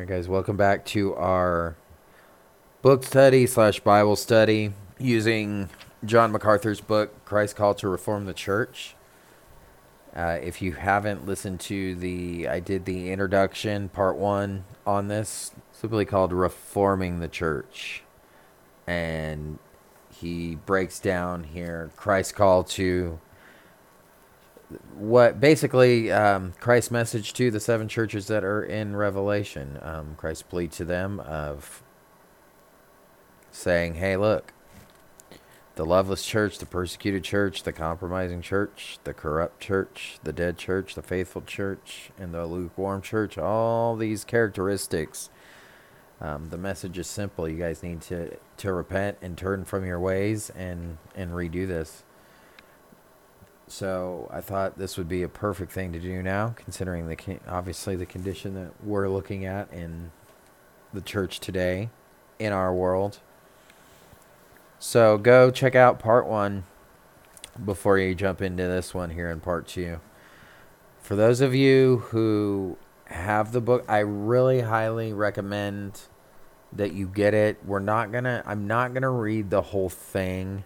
All right, guys, welcome back to our book study slash Bible study using John MacArthur's book, Christ's Call to Reform the Church. Uh, if you haven't listened to the, I did the introduction, part one on this, simply called Reforming the Church. And he breaks down here Christ's call to what basically um, Christ's message to the seven churches that are in Revelation. Um, Christ's plea to them of saying, hey, look, the loveless church, the persecuted church, the compromising church, the corrupt church, the dead church, the faithful church, and the lukewarm church, all these characteristics. Um, the message is simple. You guys need to, to repent and turn from your ways and, and redo this. So I thought this would be a perfect thing to do now, considering the obviously the condition that we're looking at in the church today, in our world. So go check out part one before you jump into this one here in part two. For those of you who have the book, I really highly recommend that you get it. We're not gonna. I'm not gonna read the whole thing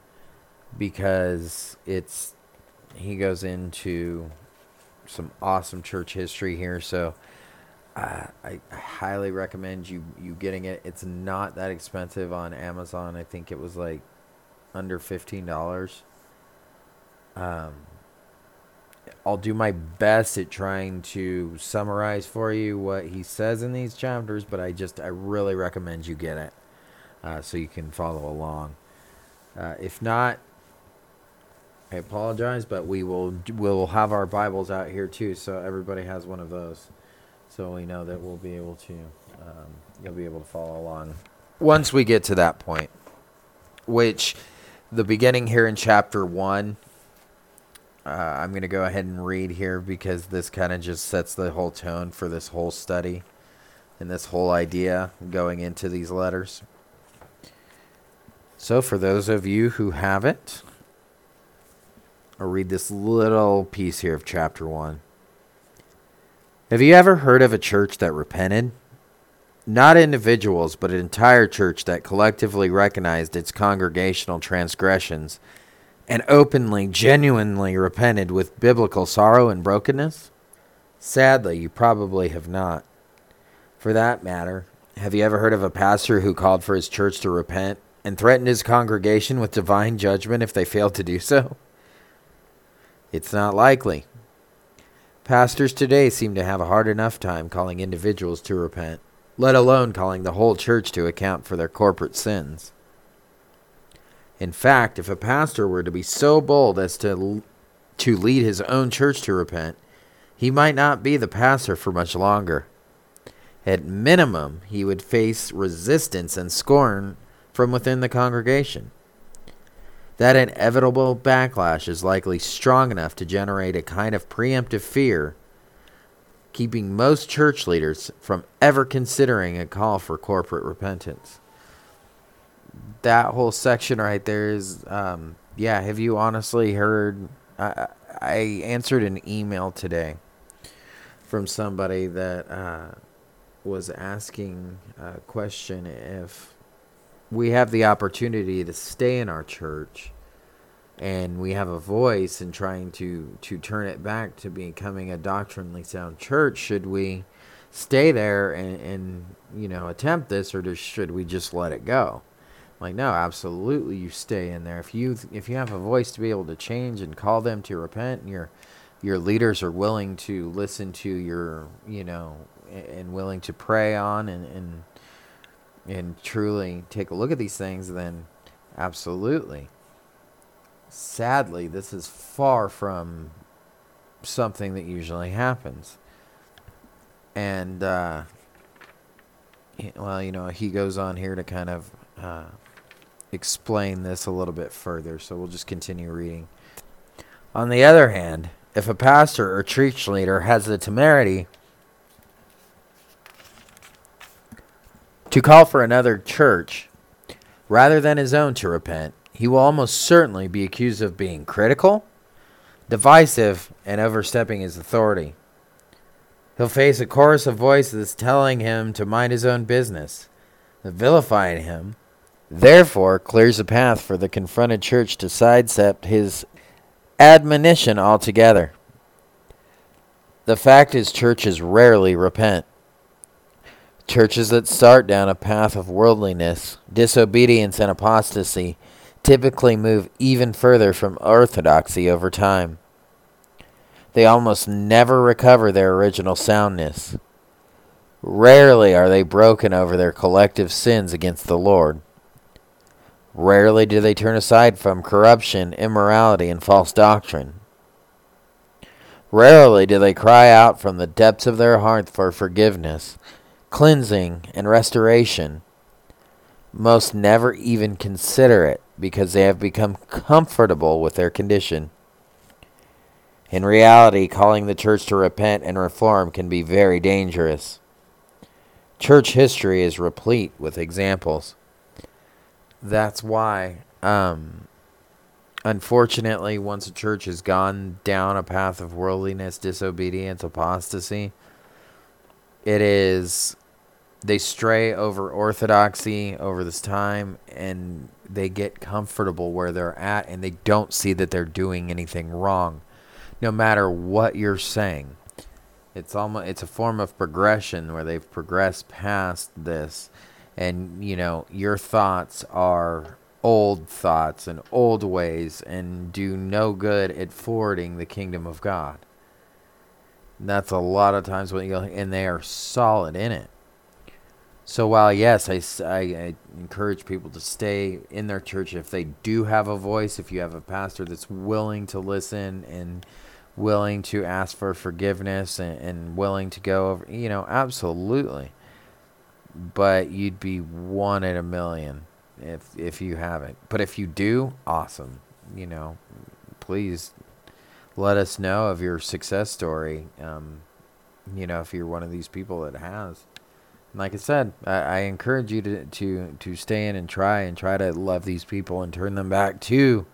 because it's he goes into some awesome church history here. So uh, I, highly recommend you you getting it. It's not that expensive on Amazon. I think it was like under fifteen dollars. Um, I'll do my best at trying to summarize for you what he says in these chapters, but I just I really recommend you get it uh, so you can follow along. Uh, if not, I apologize, but we will we'll have our Bibles out here too, so everybody has one of those, so we know that we'll be able to um, you'll be able to follow along once we get to that point. Which the beginning here in chapter one. Uh, I'm going to go ahead and read here because this kind of just sets the whole tone for this whole study and this whole idea going into these letters. So, for those of you who have it, I'll read this little piece here of chapter 1. Have you ever heard of a church that repented? Not individuals, but an entire church that collectively recognized its congregational transgressions and openly, genuinely repented with biblical sorrow and brokenness? Sadly, you probably have not. For that matter, have you ever heard of a pastor who called for his church to repent and threatened his congregation with divine judgment if they failed to do so? It's not likely. Pastors today seem to have a hard enough time calling individuals to repent, let alone calling the whole church to account for their corporate sins. In fact, if a pastor were to be so bold as to to lead his own church to repent, he might not be the pastor for much longer. At minimum, he would face resistance and scorn from within the congregation. That inevitable backlash is likely strong enough to generate a kind of preemptive fear, keeping most church leaders from ever considering a call for corporate repentance. That whole section right there is, um, yeah, have you honestly heard? I, I answered an email today from somebody that uh, was asking a question if we have the opportunity to stay in our church and we have a voice in trying to to turn it back to becoming a doctrinally sound church should we stay there and, and you know attempt this or just, should we just let it go? Like no absolutely you stay in there. If you if you have a voice to be able to change and call them to repent and your your leaders are willing to listen to your you know and willing to pray on and and and truly take a look at these things, then absolutely. Sadly, this is far from something that usually happens. And, uh, well, you know, he goes on here to kind of uh, explain this a little bit further, so we'll just continue reading. On the other hand, if a pastor or church leader has the temerity to call for another church rather than his own to repent, he will almost certainly be accused of being critical, divisive, and overstepping his authority. He'll face a chorus of voices telling him to mind his own business, vilifying him, therefore clears a path for the confronted church to sidestep his admonition altogether. The fact is, churches rarely repent. Churches that start down a path of worldliness, disobedience, and apostasy typically move even further from orthodoxy over time. They almost never recover their original soundness. Rarely are they broken over their collective sins against the Lord. Rarely do they turn aside from corruption, immorality, and false doctrine. Rarely do they cry out from the depths of their heart for forgiveness, cleansing, and restoration. Most never even consider it because they have become comfortable with their condition. In reality, calling the church to repent and reform can be very dangerous. Church history is replete with examples. That's why um, unfortunately, once a church has gone down a path of worldliness, disobedience, apostasy, it is they stray over orthodoxy over this time and they get comfortable where they're at and they don't see that they're doing anything wrong no matter what you're saying it's almost it's a form of progression where they've progressed past this and you know your thoughts are old thoughts and old ways and do no good at forwarding the kingdom of God. and that's a lot of times when you and they are solid in it. So while yes, I, I, I, encourage people to stay in their church if they do have a voice, if you have a pastor that's willing to listen and willing to ask for forgiveness and, and willing to go over, you know, absolutely. But you'd be one in a million if if you haven't. But if you do, awesome. You know, please let us know of your success story. Um, you know, if you're one of these people that has. Like I said, I, I encourage you to, to to stay in and try and try to love these people and turn them back to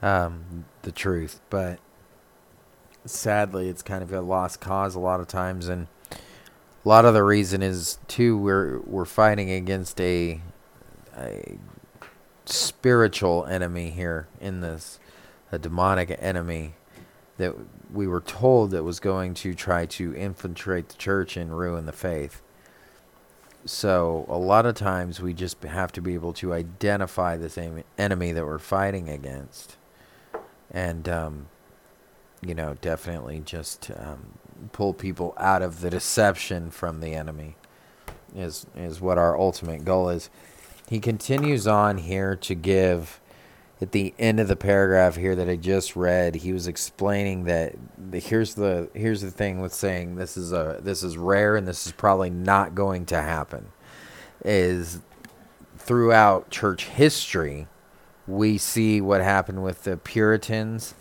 um, the truth. But sadly, it's kind of a lost cause a lot of times, and a lot of the reason is too we're we're fighting against a a spiritual enemy here in this, a demonic enemy that we were told that was going to try to infiltrate the church and ruin the faith. So a lot of times we just have to be able to identify the same enemy that we're fighting against, and um, you know definitely just um, pull people out of the deception from the enemy is is what our ultimate goal is. He continues on here to give at the end of the paragraph here that I just read, he was explaining that the, here's the here's the thing with saying this is a this is rare and this is probably not going to happen is throughout church history we see what happened with the Puritans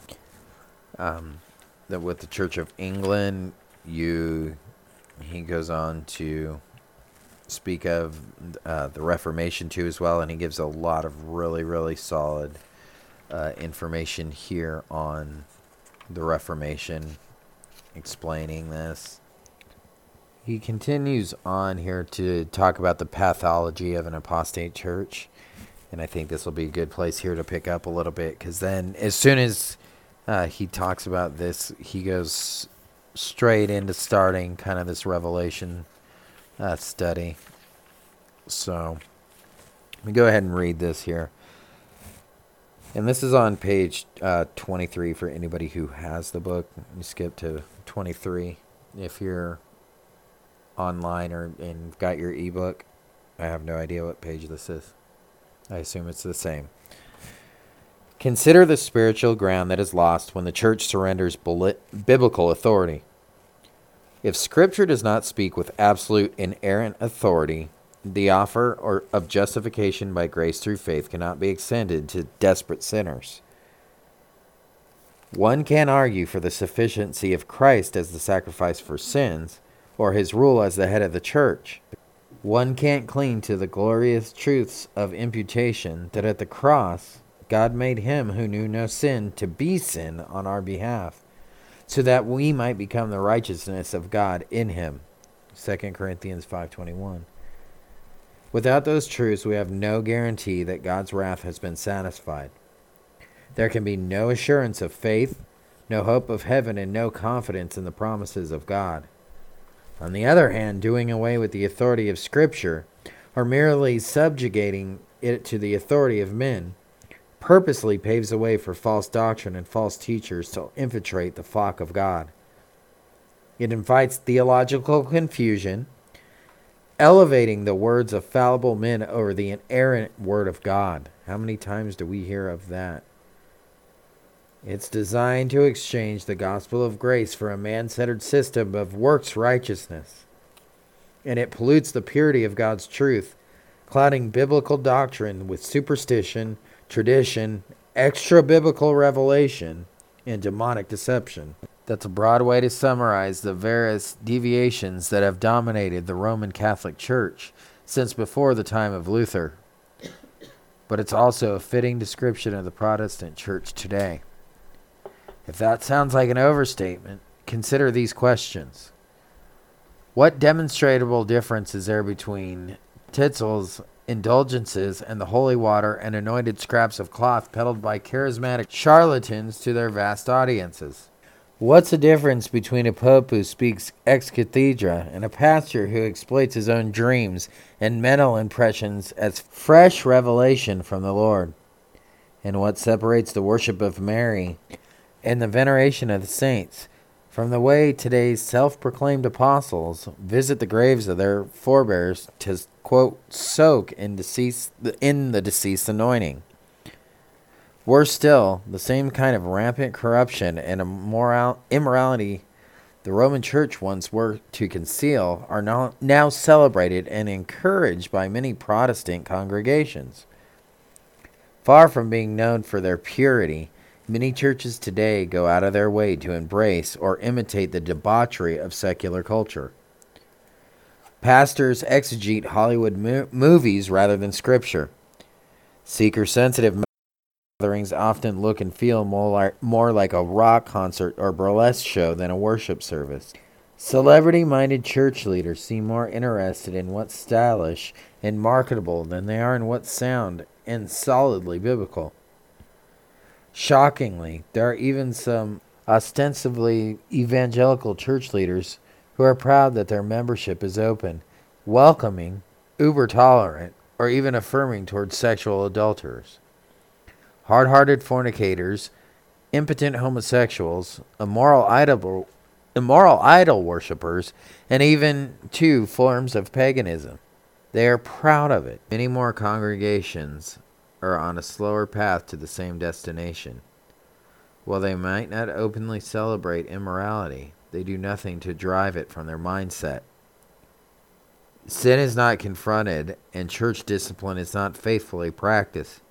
um, that with the Church of England. You he goes on to speak of uh, the Reformation too as well, and he gives a lot of really, really solid uh, information here on the Reformation, explaining this. He continues on here to talk about the pathology of an apostate church, and I think this will be a good place here to pick up a little bit because then, as soon as uh, he talks about this, he goes straight into starting kind of this revelation uh, study. So let me go ahead and read this here. And this is on page uh, 23 for anybody who has the book. You skip to 23 if you're online or and got your ebook. I have no idea what page this is. I assume it's the same. Consider the spiritual ground that is lost when the church surrenders biblical authority. If Scripture does not speak with absolute inerrant authority, the offer or of justification by grace through faith cannot be extended to desperate sinners. One can argue for the sufficiency of Christ as the sacrifice for sins, or his rule as the head of the church. One can't cling to the glorious truths of imputation that at the cross God made him who knew no sin to be sin on our behalf so that we might become the righteousness of God in him. 2 Corinthians 5:21. Without those truths, we have no guarantee that God's wrath has been satisfied. There can be no assurance of faith, no hope of heaven, and no confidence in the promises of God. On the other hand, doing away with the authority of Scripture, or merely subjugating it to the authority of men, purposely paves the way for false doctrine and false teachers to infiltrate the flock of God. It invites theological confusion, elevating the words of fallible men over the inerrant word of God. How many times do we hear of that? It's designed to exchange the gospel of grace for a man centered system of works righteousness. And it pollutes the purity of God's truth, clouding biblical doctrine with superstition, tradition, extra biblical revelation, and demonic deception. That's a broad way to summarize the various deviations that have dominated the Roman Catholic Church since before the time of Luther. But it's also a fitting description of the Protestant Church today. If that sounds like an overstatement, consider these questions. What demonstrable difference is there between Tetzel's indulgences and the holy water and anointed scraps of cloth peddled by charismatic charlatans to their vast audiences? What's the difference between a pope who speaks ex cathedra and a pastor who exploits his own dreams and mental impressions as fresh revelation from the Lord? And what separates the worship of Mary and the veneration of the saints from the way today's self proclaimed apostles visit the graves of their forebears to, quote, soak in, deceased, in the deceased anointing? Worse still, the same kind of rampant corruption and immoral, immorality the Roman Church once worked to conceal are now, now celebrated and encouraged by many Protestant congregations. Far from being known for their purity, many churches today go out of their way to embrace or imitate the debauchery of secular culture. Pastors exegete Hollywood mo- movies rather than Scripture. Seeker sensitive gatherings often look and feel more like, more like a rock concert or burlesque show than a worship service. Celebrity minded church leaders seem more interested in what's stylish and marketable than they are in what's sound and solidly biblical. Shockingly, there are even some ostensibly evangelical church leaders who are proud that their membership is open, welcoming, uber tolerant, or even affirming towards sexual adulterers hard hearted fornicators, impotent homosexuals, immoral idol, immoral idol worshippers, and even two forms of paganism. They are proud of it. Many more congregations are on a slower path to the same destination. While they might not openly celebrate immorality, they do nothing to drive it from their mindset. Sin is not confronted, and church discipline is not faithfully practiced.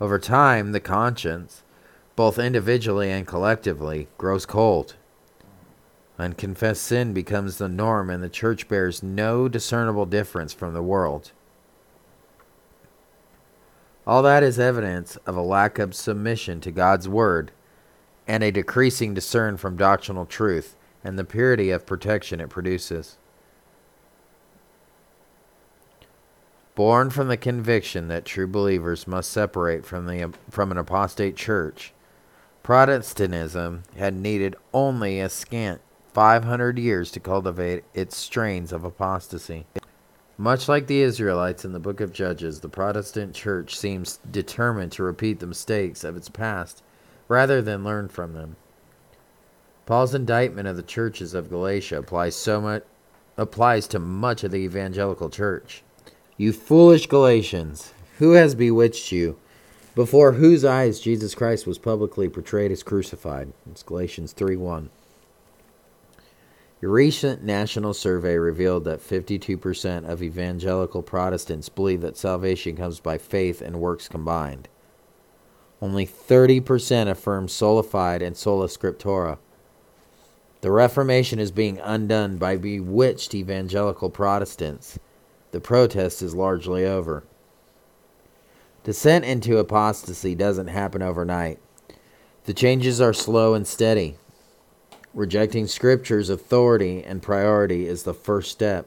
Over time, the conscience, both individually and collectively, grows cold. Unconfessed sin becomes the norm, and the church bears no discernible difference from the world. All that is evidence of a lack of submission to God's word and a decreasing discern from doctrinal truth and the purity of protection it produces. Born from the conviction that true believers must separate from, the, from an apostate church, Protestantism had needed only a scant 500 years to cultivate its strains of apostasy. Much like the Israelites in the book of Judges, the Protestant church seems determined to repeat the mistakes of its past rather than learn from them. Paul's indictment of the churches of Galatia applies so much applies to much of the evangelical church. You foolish Galatians, who has bewitched you? Before whose eyes Jesus Christ was publicly portrayed as crucified. It's Galatians 3 1. Your recent national survey revealed that 52% of evangelical Protestants believe that salvation comes by faith and works combined. Only 30% affirm sola fide and sola scriptura. The Reformation is being undone by bewitched evangelical Protestants the protest is largely over. Descent into apostasy doesn't happen overnight. The changes are slow and steady. Rejecting Scripture's authority and priority is the first step,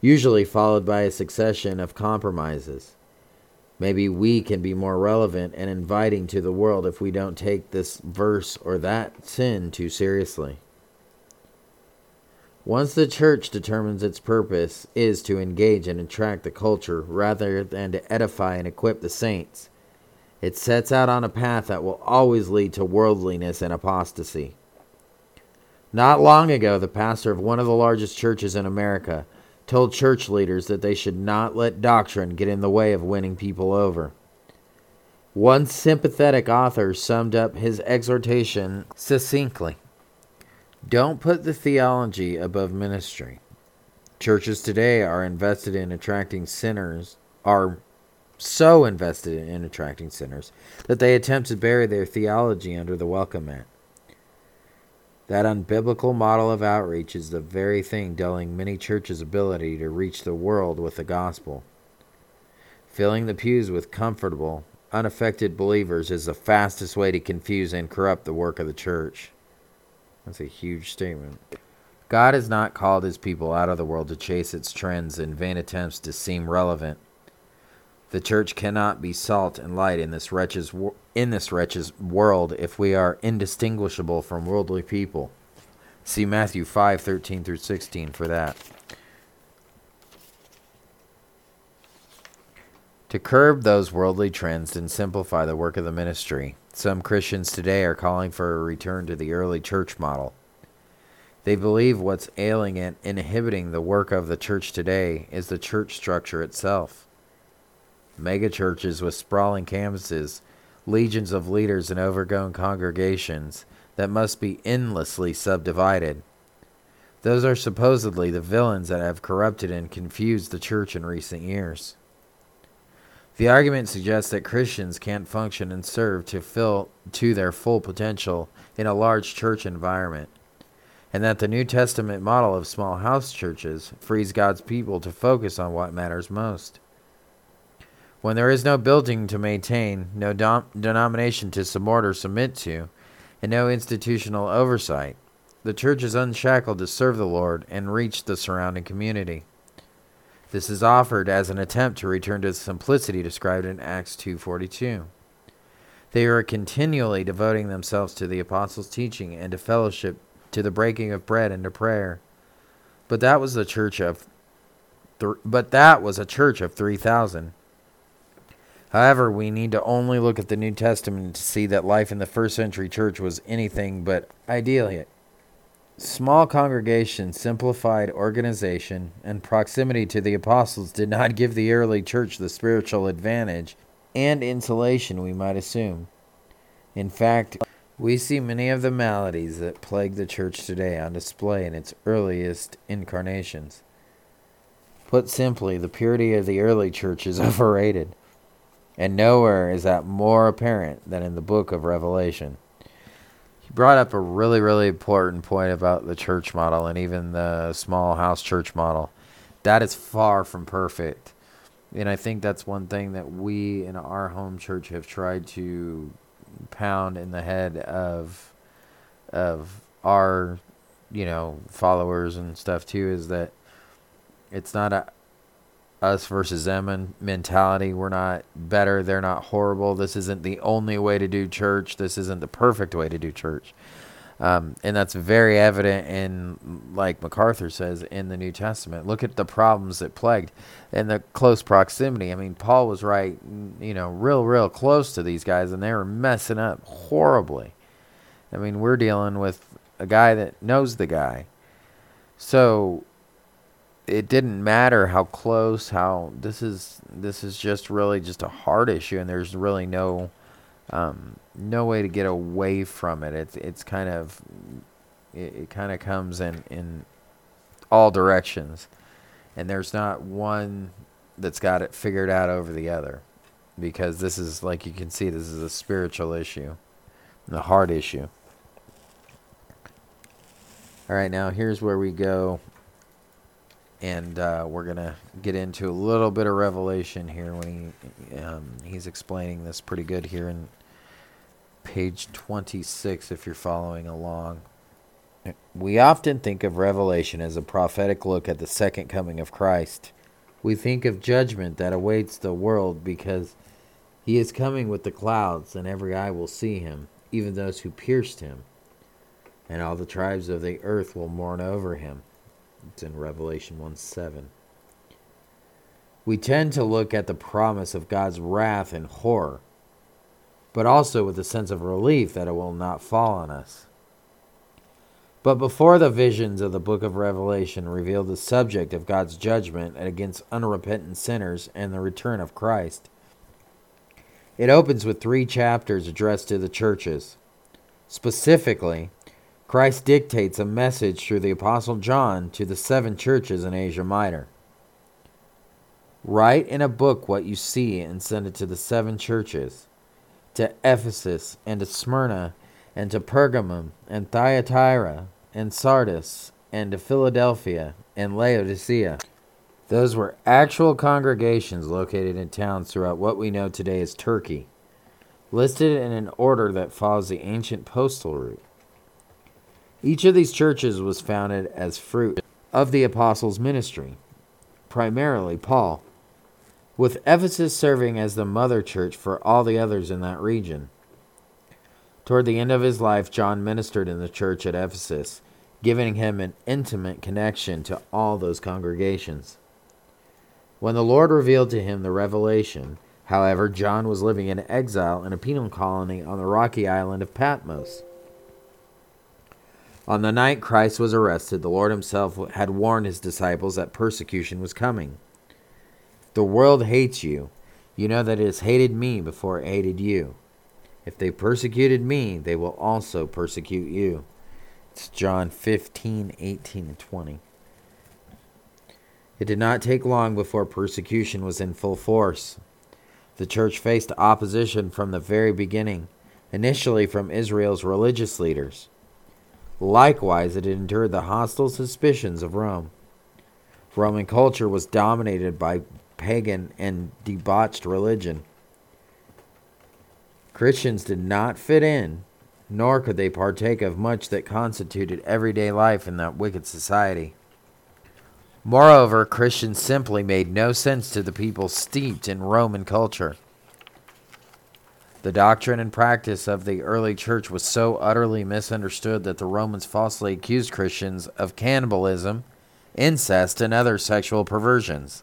usually followed by a succession of compromises. Maybe we can be more relevant and inviting to the world if we don't take this verse or that sin too seriously. Once the church determines its purpose is to engage and attract the culture rather than to edify and equip the saints, it sets out on a path that will always lead to worldliness and apostasy. Not long ago, the pastor of one of the largest churches in America told church leaders that they should not let doctrine get in the way of winning people over. One sympathetic author summed up his exhortation succinctly don't put the theology above ministry. Churches today are invested in attracting sinners, are so invested in attracting sinners, that they attempt to bury their theology under the welcome mat. That unbiblical model of outreach is the very thing dulling many churches' ability to reach the world with the gospel. Filling the pews with comfortable, unaffected believers is the fastest way to confuse and corrupt the work of the church. That's a huge statement. God has not called his people out of the world to chase its trends in vain attempts to seem relevant. The church cannot be salt and light in this wretch's in this wretch's world if we are indistinguishable from worldly people. See Matthew 5:13 through 16 for that. To curb those worldly trends and simplify the work of the ministry, some Christians today are calling for a return to the early church model. They believe what's ailing and inhibiting the work of the church today is the church structure itself. Mega churches with sprawling campuses, legions of leaders, and overgrown congregations that must be endlessly subdivided. Those are supposedly the villains that have corrupted and confused the church in recent years. The argument suggests that Christians can't function and serve to fill to their full potential in a large church environment, and that the New Testament model of small house churches frees God's people to focus on what matters most. When there is no building to maintain, no dom- denomination to support or submit to, and no institutional oversight, the church is unshackled to serve the Lord and reach the surrounding community. This is offered as an attempt to return to the simplicity described in Acts 2:42. They are continually devoting themselves to the apostles' teaching and to fellowship, to the breaking of bread and to prayer. But that was the church of th- but that was a church of 3000. However, we need to only look at the New Testament to see that life in the first century church was anything but ideal. Small congregation, simplified organization, and proximity to the apostles did not give the early church the spiritual advantage and insulation we might assume. In fact, we see many of the maladies that plague the church today on display in its earliest incarnations. Put simply, the purity of the early church is overrated, and nowhere is that more apparent than in the book of Revelation brought up a really, really important point about the church model and even the small house church model. That is far from perfect. And I think that's one thing that we in our home church have tried to pound in the head of of our, you know, followers and stuff too is that it's not a us versus them mentality. We're not better. They're not horrible. This isn't the only way to do church. This isn't the perfect way to do church. Um, and that's very evident in, like MacArthur says, in the New Testament. Look at the problems that plagued and the close proximity. I mean, Paul was right, you know, real, real close to these guys, and they were messing up horribly. I mean, we're dealing with a guy that knows the guy. So it didn't matter how close how this is this is just really just a hard issue and there's really no um, no way to get away from it. It's it's kind of it, it kind of comes in in all directions. And there's not one that's got it figured out over the other because this is like you can see this is a spiritual issue and the heart issue. All right now here's where we go and uh, we're gonna get into a little bit of revelation here when he um, he's explaining this pretty good here in page 26 if you're following along We often think of Revelation as a prophetic look at the second coming of Christ. We think of judgment that awaits the world because he is coming with the clouds, and every eye will see him, even those who pierced him, and all the tribes of the earth will mourn over him. It's in Revelation 1 7. We tend to look at the promise of God's wrath and horror, but also with a sense of relief that it will not fall on us. But before the visions of the book of Revelation reveal the subject of God's judgment against unrepentant sinners and the return of Christ, it opens with three chapters addressed to the churches. Specifically, Christ dictates a message through the Apostle John to the seven churches in Asia Minor. Write in a book what you see and send it to the seven churches to Ephesus and to Smyrna and to Pergamum and Thyatira and Sardis and to Philadelphia and Laodicea. Those were actual congregations located in towns throughout what we know today as Turkey, listed in an order that follows the ancient postal route. Each of these churches was founded as fruit of the apostles' ministry, primarily Paul, with Ephesus serving as the mother church for all the others in that region. Toward the end of his life, John ministered in the church at Ephesus, giving him an intimate connection to all those congregations. When the Lord revealed to him the revelation, however, John was living in exile in a penal colony on the rocky island of Patmos. On the night Christ was arrested, the Lord himself had warned his disciples that persecution was coming. The world hates you. You know that it has hated me before it hated you. If they persecuted me, they will also persecute you. It's John 15, 18, and 20. It did not take long before persecution was in full force. The church faced opposition from the very beginning, initially from Israel's religious leaders. Likewise, it endured the hostile suspicions of Rome. Roman culture was dominated by pagan and debauched religion. Christians did not fit in, nor could they partake of much that constituted everyday life in that wicked society. Moreover, Christians simply made no sense to the people steeped in Roman culture. The doctrine and practice of the early church was so utterly misunderstood that the Romans falsely accused Christians of cannibalism, incest, and other sexual perversions.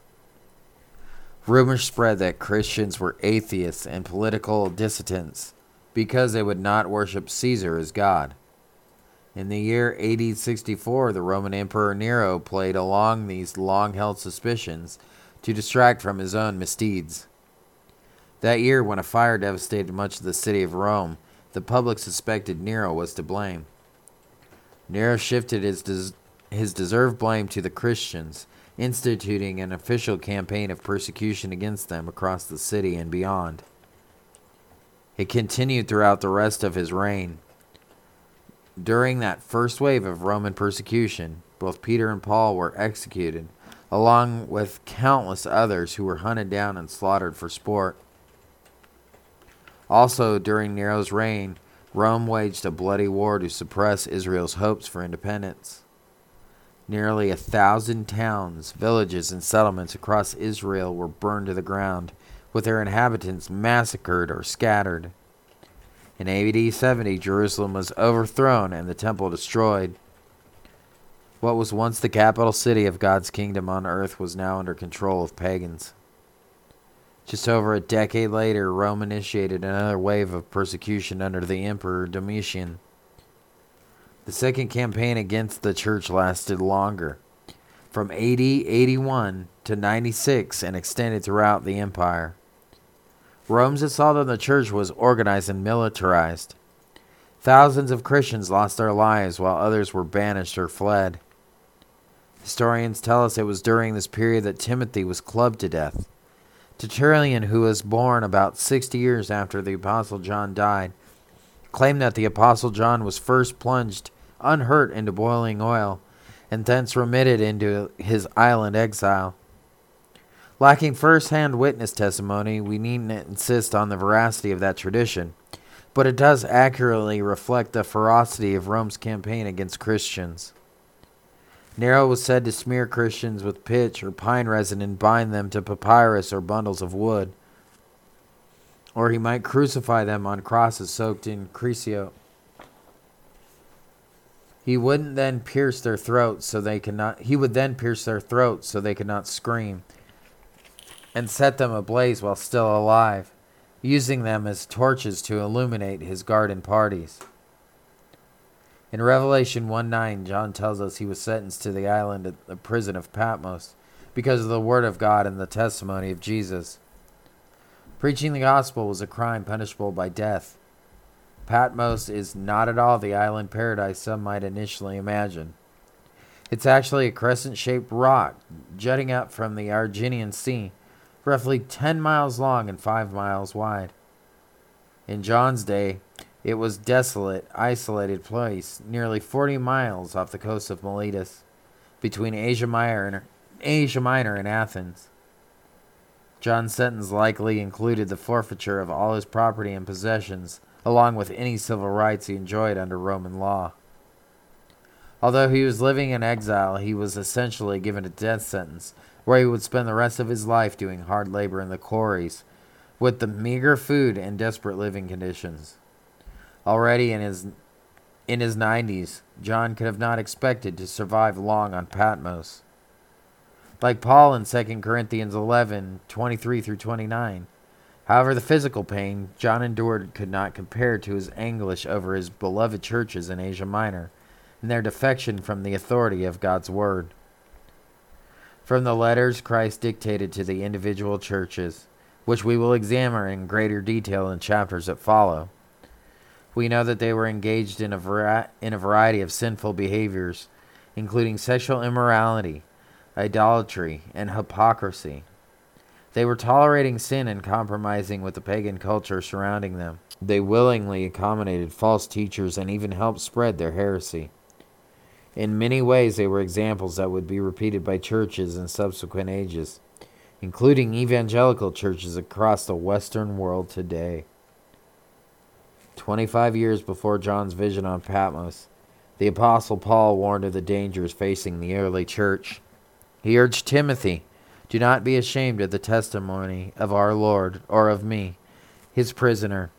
Rumors spread that Christians were atheists and political dissidents because they would not worship Caesar as God. In the year AD 64, the Roman Emperor Nero played along these long held suspicions to distract from his own misdeeds. That year, when a fire devastated much of the city of Rome, the public suspected Nero was to blame. Nero shifted his, des- his deserved blame to the Christians instituting an official campaign of persecution against them across the city and beyond. It continued throughout the rest of his reign. During that first wave of Roman persecution, both Peter and Paul were executed, along with countless others who were hunted down and slaughtered for sport. Also, during Nero's reign, Rome waged a bloody war to suppress Israel's hopes for independence. Nearly a thousand towns, villages, and settlements across Israel were burned to the ground, with their inhabitants massacred or scattered. In AD 70, Jerusalem was overthrown and the temple destroyed. What was once the capital city of God's kingdom on earth was now under control of pagans. Just over a decade later, Rome initiated another wave of persecution under the Emperor Domitian. The second campaign against the church lasted longer, from AD 81 to 96, and extended throughout the empire. Rome's assault on the church was organized and militarized. Thousands of Christians lost their lives while others were banished or fled. Historians tell us it was during this period that Timothy was clubbed to death. Tertullian, who was born about 60 years after the Apostle John died, claimed that the Apostle John was first plunged unhurt into boiling oil, and thence remitted into his island exile. Lacking first hand witness testimony, we needn't insist on the veracity of that tradition, but it does accurately reflect the ferocity of Rome's campaign against Christians. Nero was said to smear Christians with pitch or pine resin and bind them to papyrus or bundles of wood. Or he might crucify them on crosses soaked in cresio. He wouldn't then pierce their throats so they could not he would then pierce their throats so they could not scream and set them ablaze while still alive, using them as torches to illuminate his garden parties. In Revelation 1 9, John tells us he was sentenced to the island of the prison of Patmos because of the word of God and the testimony of Jesus. Preaching the gospel was a crime punishable by death. Patmos is not at all the island paradise some might initially imagine. It's actually a crescent shaped rock jutting out from the Aegean Sea, roughly 10 miles long and 5 miles wide. In John's day, it was desolate, isolated place, nearly 40 miles off the coast of Miletus, between Asia Minor and, Asia Minor and Athens. John's sentence likely included the forfeiture of all his property and possessions, along with any civil rights he enjoyed under Roman law. Although he was living in exile, he was essentially given a death sentence, where he would spend the rest of his life doing hard labor in the quarries, with the meager food and desperate living conditions. Already in his in his 90s, John could have not expected to survive long on Patmos. Like Paul in 2 Corinthians 11 23 through 29. However, the physical pain John endured could not compare to his anguish over his beloved churches in Asia Minor and their defection from the authority of God's Word. From the letters Christ dictated to the individual churches, which we will examine in greater detail in chapters that follow, we know that they were engaged in a, vari- in a variety of sinful behaviors, including sexual immorality, idolatry, and hypocrisy. They were tolerating sin and compromising with the pagan culture surrounding them. They willingly accommodated false teachers and even helped spread their heresy. In many ways, they were examples that would be repeated by churches in subsequent ages, including evangelical churches across the Western world today. 25 years before John's vision on Patmos, the Apostle Paul warned of the dangers facing the early church. He urged Timothy, Do not be ashamed of the testimony of our Lord or of me, his prisoner,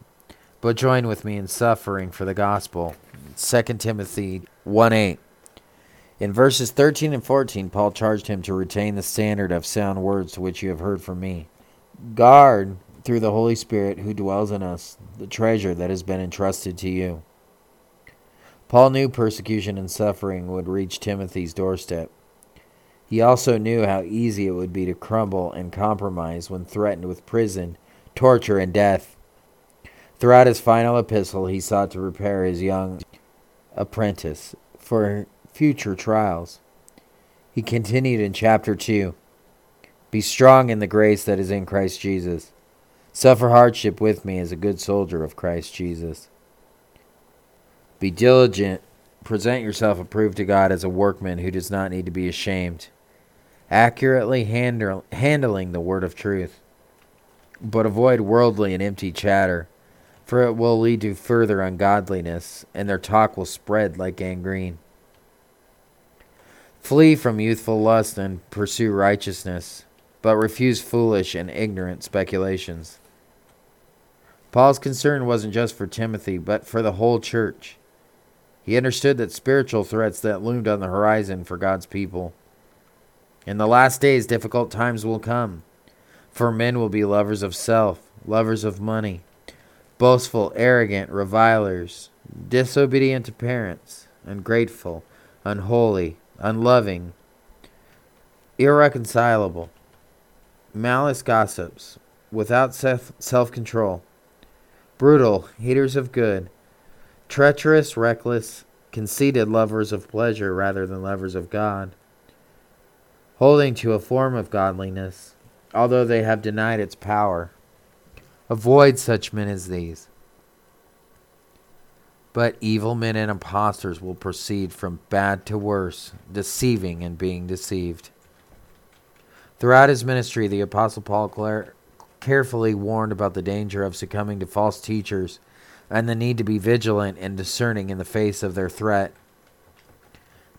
but join with me in suffering for the gospel. 2 Timothy 1 8. In verses 13 and 14, Paul charged him to retain the standard of sound words to which you have heard from me. Guard through the Holy Spirit who dwells in us, the treasure that has been entrusted to you. Paul knew persecution and suffering would reach Timothy's doorstep. He also knew how easy it would be to crumble and compromise when threatened with prison, torture, and death. Throughout his final epistle, he sought to prepare his young apprentice for future trials. He continued in chapter 2 Be strong in the grace that is in Christ Jesus. Suffer hardship with me as a good soldier of Christ Jesus. Be diligent. Present yourself approved to God as a workman who does not need to be ashamed, accurately handle, handling the word of truth. But avoid worldly and empty chatter, for it will lead to further ungodliness, and their talk will spread like gangrene. Flee from youthful lust and pursue righteousness, but refuse foolish and ignorant speculations. Paul's concern wasn't just for Timothy, but for the whole church. He understood that spiritual threats that loomed on the horizon for God's people. In the last days, difficult times will come, for men will be lovers of self, lovers of money, boastful, arrogant, revilers, disobedient to parents, ungrateful, unholy, unloving, irreconcilable, malice gossips, without self control brutal, haters of good, treacherous, reckless, conceited lovers of pleasure rather than lovers of God, holding to a form of godliness, although they have denied its power. Avoid such men as these. But evil men and impostors will proceed from bad to worse, deceiving and being deceived. Throughout his ministry, the Apostle Paul carefully warned about the danger of succumbing to false teachers and the need to be vigilant and discerning in the face of their threat.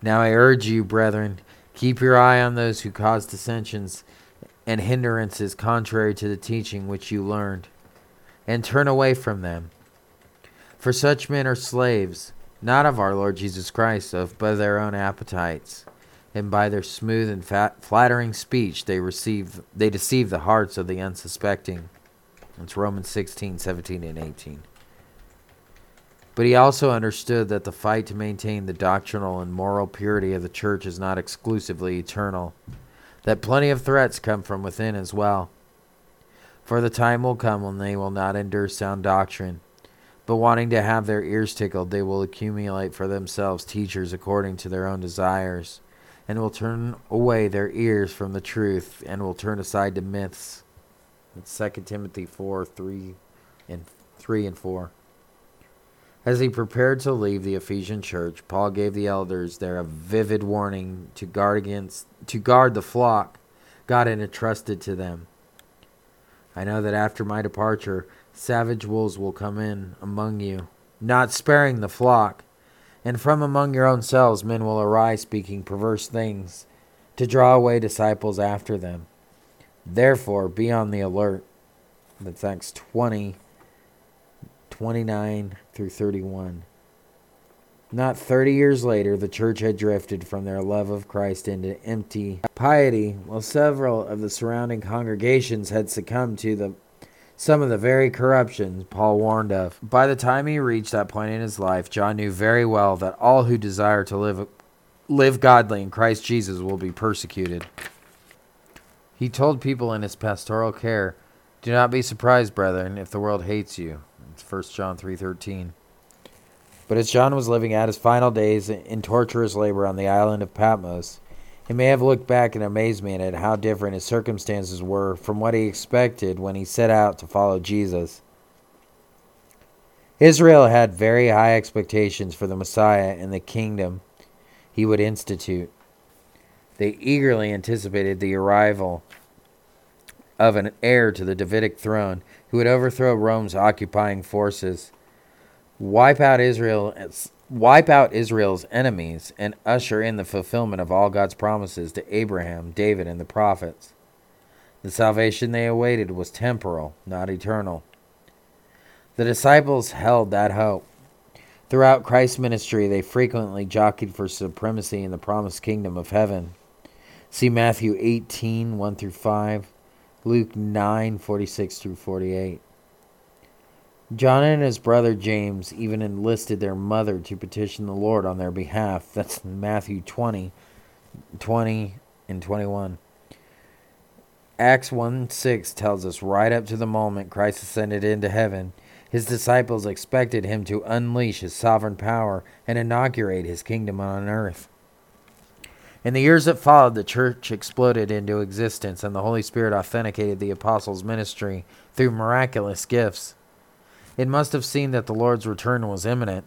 Now I urge you, brethren, keep your eye on those who cause dissensions and hindrances contrary to the teaching which you learned, and turn away from them. For such men are slaves, not of our Lord Jesus Christ, but of their own appetites. And by their smooth and fat, flattering speech, they receive they deceive the hearts of the unsuspecting. It's Romans 16, 17, and 18. But he also understood that the fight to maintain the doctrinal and moral purity of the church is not exclusively eternal, that plenty of threats come from within as well. For the time will come when they will not endure sound doctrine, but wanting to have their ears tickled, they will accumulate for themselves teachers according to their own desires, and will turn away their ears from the truth, and will turn aside to myths. It's 2 Timothy 4 3 and 3 and 4. As he prepared to leave the Ephesian church, Paul gave the elders there a vivid warning to guard against to guard the flock God had entrusted to them. I know that after my departure, savage wolves will come in among you, not sparing the flock, and from among your own selves men will arise speaking perverse things to draw away disciples after them. Therefore, be on the alert. That's Acts 20 29 through 31. Not 30 years later, the church had drifted from their love of Christ into empty piety, while several of the surrounding congregations had succumbed to the some of the very corruptions Paul warned of. By the time he reached that point in his life, John knew very well that all who desire to live live godly in Christ Jesus will be persecuted. He told people in his pastoral care, "Do not be surprised, brethren, if the world hates you." 1 John 3:13. But as John was living out his final days in torturous labor on the island of Patmos, he may have looked back in amazement at how different his circumstances were from what he expected when he set out to follow Jesus. Israel had very high expectations for the Messiah and the kingdom he would institute. They eagerly anticipated the arrival of an heir to the Davidic throne who would overthrow Rome's occupying forces, wipe out Israel, wipe out Israel's enemies, and usher in the fulfillment of all God's promises to Abraham, David, and the prophets. The salvation they awaited was temporal, not eternal. The disciples held that hope. Throughout Christ's ministry, they frequently jockeyed for supremacy in the promised kingdom of heaven. See Matthew 18 1 through 5. Luke 9 46 through 48. John and his brother James even enlisted their mother to petition the Lord on their behalf. That's Matthew 20, 20 and 21. Acts 1 6 tells us right up to the moment Christ ascended into heaven, his disciples expected him to unleash his sovereign power and inaugurate his kingdom on earth. In the years that followed, the church exploded into existence, and the Holy Spirit authenticated the apostles' ministry through miraculous gifts. It must have seemed that the Lord's return was imminent,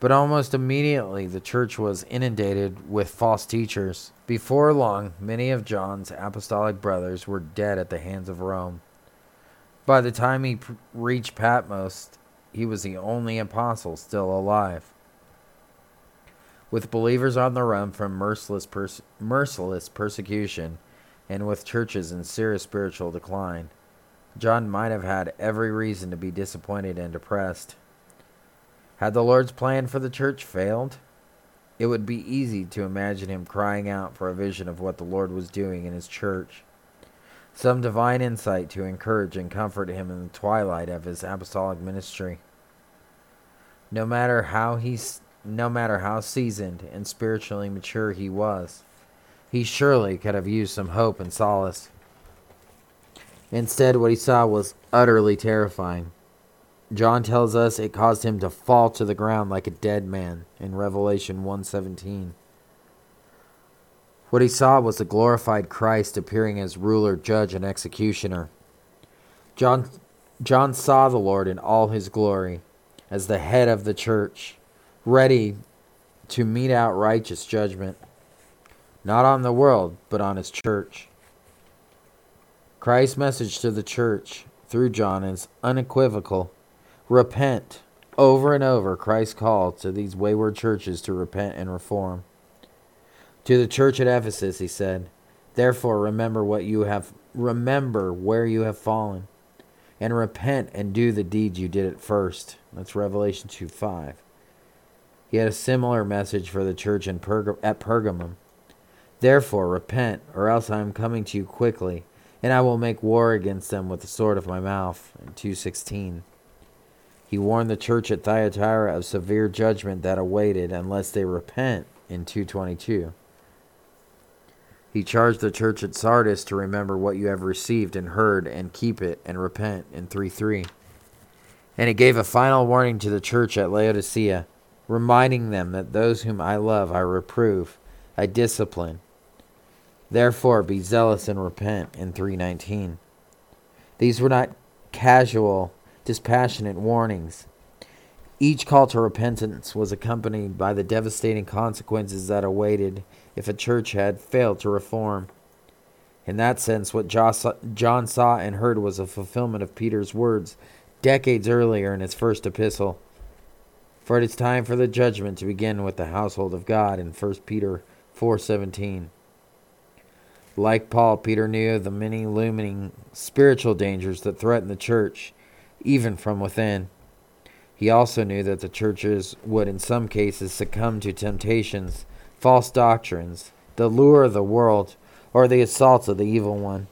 but almost immediately the church was inundated with false teachers. Before long, many of John's apostolic brothers were dead at the hands of Rome. By the time he reached Patmos, he was the only apostle still alive. With believers on the run from merciless, merciless persecution and with churches in serious spiritual decline, John might have had every reason to be disappointed and depressed. Had the Lord's plan for the church failed, it would be easy to imagine him crying out for a vision of what the Lord was doing in his church, some divine insight to encourage and comfort him in the twilight of his apostolic ministry. No matter how he no matter how seasoned and spiritually mature he was. He surely could have used some hope and solace. Instead, what he saw was utterly terrifying. John tells us it caused him to fall to the ground like a dead man in Revelation 1:17. What he saw was the glorified Christ appearing as ruler, judge, and executioner. John John saw the Lord in all his glory as the head of the church ready to mete out righteous judgment, not on the world, but on his church. Christ's message to the church through John is unequivocal repent, Over and over, Christ called to these wayward churches to repent and reform. To the church at Ephesus, he said, Therefore remember what you have remember where you have fallen, and repent and do the deeds you did at first. That's Revelation 2 5. He had a similar message for the church in Perg- at Pergamum. Therefore repent, or else I am coming to you quickly, and I will make war against them with the sword of my mouth. In 216. He warned the church at Thyatira of severe judgment that awaited unless they repent in 222. He charged the church at Sardis to remember what you have received and heard and keep it and repent in 3 3. And he gave a final warning to the church at Laodicea, reminding them that those whom I love I reprove, I discipline. Therefore be zealous and repent in 319. These were not casual, dispassionate warnings. Each call to repentance was accompanied by the devastating consequences that awaited if a church had failed to reform. In that sense, what John saw and heard was a fulfillment of Peter's words decades earlier in his first epistle. For it is time for the judgment to begin with the household of God in 1 Peter 4:17. Like Paul, Peter knew the many looming spiritual dangers that threaten the church, even from within. He also knew that the churches would, in some cases, succumb to temptations false doctrines, the lure of the world, or the assaults of the evil one.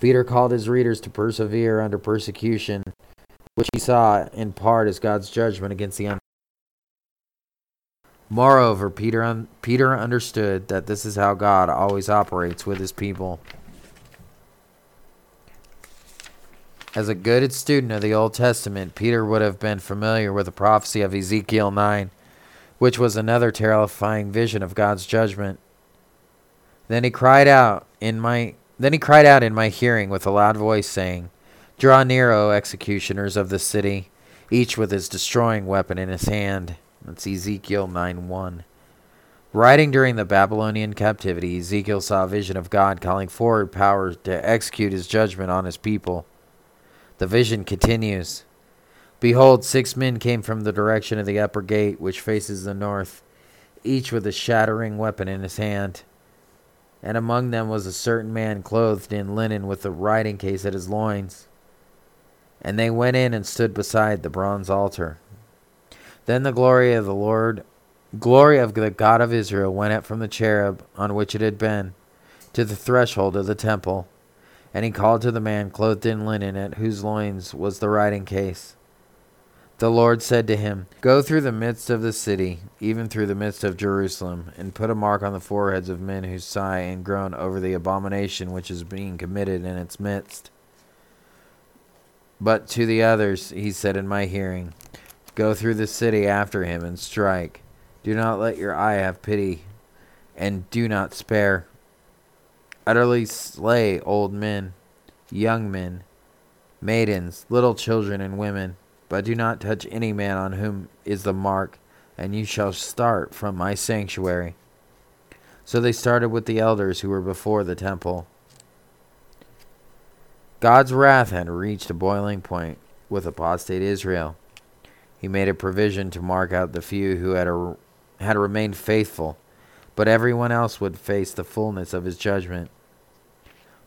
Peter called his readers to persevere under persecution, which he saw in part as God's judgment against the. Moreover, Peter, un- Peter understood that this is how God always operates with his people. As a good student of the Old Testament, Peter would have been familiar with the prophecy of Ezekiel 9 which was another terrifying vision of God's judgment. Then he cried out in my then he cried out in my hearing with a loud voice saying, Draw near, O executioners of the city, each with his destroying weapon in his hand. That's Ezekiel 9 1. Writing during the Babylonian captivity, Ezekiel saw a vision of God calling forward power to execute his judgment on his people. The vision continues. Behold, six men came from the direction of the upper gate, which faces the north, each with a shattering weapon in his hand. And among them was a certain man clothed in linen with a writing case at his loins. And they went in and stood beside the bronze altar. Then the glory of the Lord, glory of the God of Israel, went up from the cherub on which it had been to the threshold of the temple. And he called to the man clothed in linen, at whose loins was the writing case. The Lord said to him, Go through the midst of the city, even through the midst of Jerusalem, and put a mark on the foreheads of men who sigh and groan over the abomination which is being committed in its midst. But to the others he said in my hearing, Go through the city after him and strike. Do not let your eye have pity, and do not spare. Utterly slay old men, young men, maidens, little children, and women but do not touch any man on whom is the mark, and you shall start from my sanctuary. So they started with the elders who were before the temple. God's wrath had reached a boiling point with apostate Israel. He made a provision to mark out the few who had, a, had remained faithful, but everyone else would face the fullness of his judgment.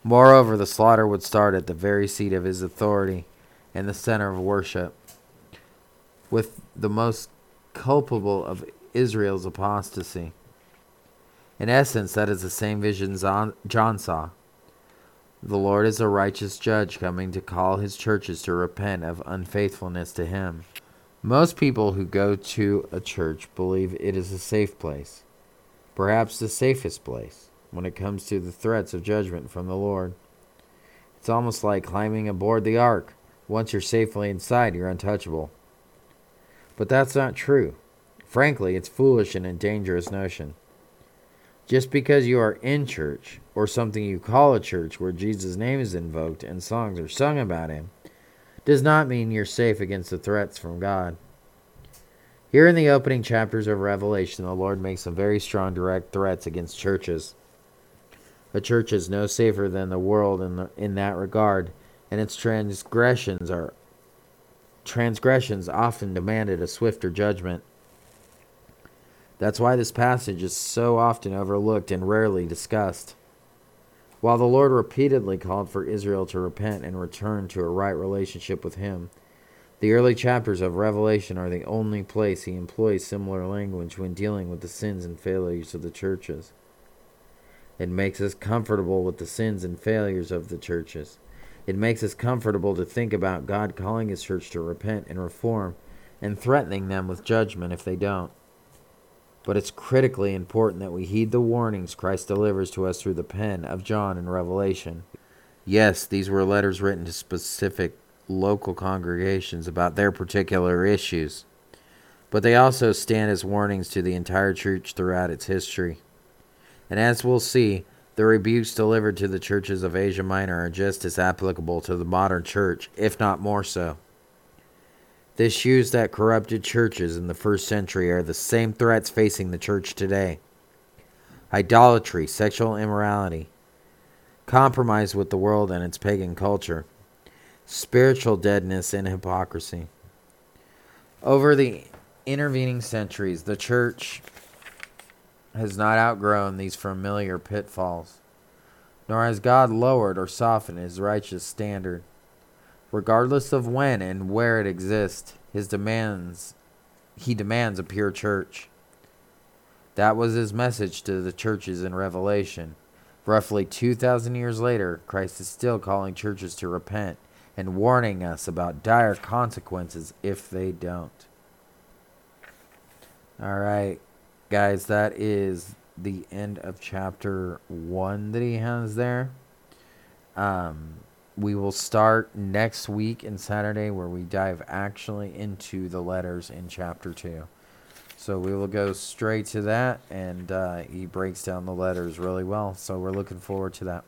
Moreover, the slaughter would start at the very seat of his authority and the center of worship with the most culpable of Israel's apostasy. In essence, that is the same vision John saw. The Lord is a righteous judge coming to call his churches to repent of unfaithfulness to him. Most people who go to a church believe it is a safe place, perhaps the safest place, when it comes to the threats of judgment from the Lord. It's almost like climbing aboard the ark. Once you're safely inside, you're untouchable. But that's not true. Frankly, it's foolish and a dangerous notion. Just because you are in church, or something you call a church where Jesus' name is invoked and songs are sung about him, does not mean you're safe against the threats from God. Here in the opening chapters of Revelation, the Lord makes some very strong direct threats against churches. A church is no safer than the world in, the, in that regard, and its transgressions are transgressions often demanded a swifter judgment. That's why this passage is so often overlooked and rarely discussed. While the Lord repeatedly called for Israel to repent and return to a right relationship with Him, the early chapters of Revelation are the only place he employs similar language when dealing with the sins and failures of the churches. It makes us comfortable with the sins and failures of the churches. It makes us comfortable to think about God calling His church to repent and reform and threatening them with judgment if they don't. But it's critically important that we heed the warnings Christ delivers to us through the pen of John in Revelation. Yes, these were letters written to specific local congregations about their particular issues, but they also stand as warnings to the entire church throughout its history. And as we'll see, the rebukes delivered to the churches of Asia Minor are just as applicable to the modern church, if not more so. The issues that corrupted churches in the first century are the same threats facing the church today idolatry, sexual immorality, compromise with the world and its pagan culture, spiritual deadness, and hypocrisy. Over the intervening centuries, the church has not outgrown these familiar pitfalls, nor has God lowered or softened his righteous standard. Regardless of when and where it exists, his demands he demands a pure church. That was his message to the churches in Revelation. Roughly 2,000 years later, Christ is still calling churches to repent and warning us about dire consequences if they don't. All right, guys, that is the end of chapter one that he has there. Um, we will start next week and Saturday where we dive actually into the letters in chapter 2. So we will go straight to that, and uh, he breaks down the letters really well. So we're looking forward to that.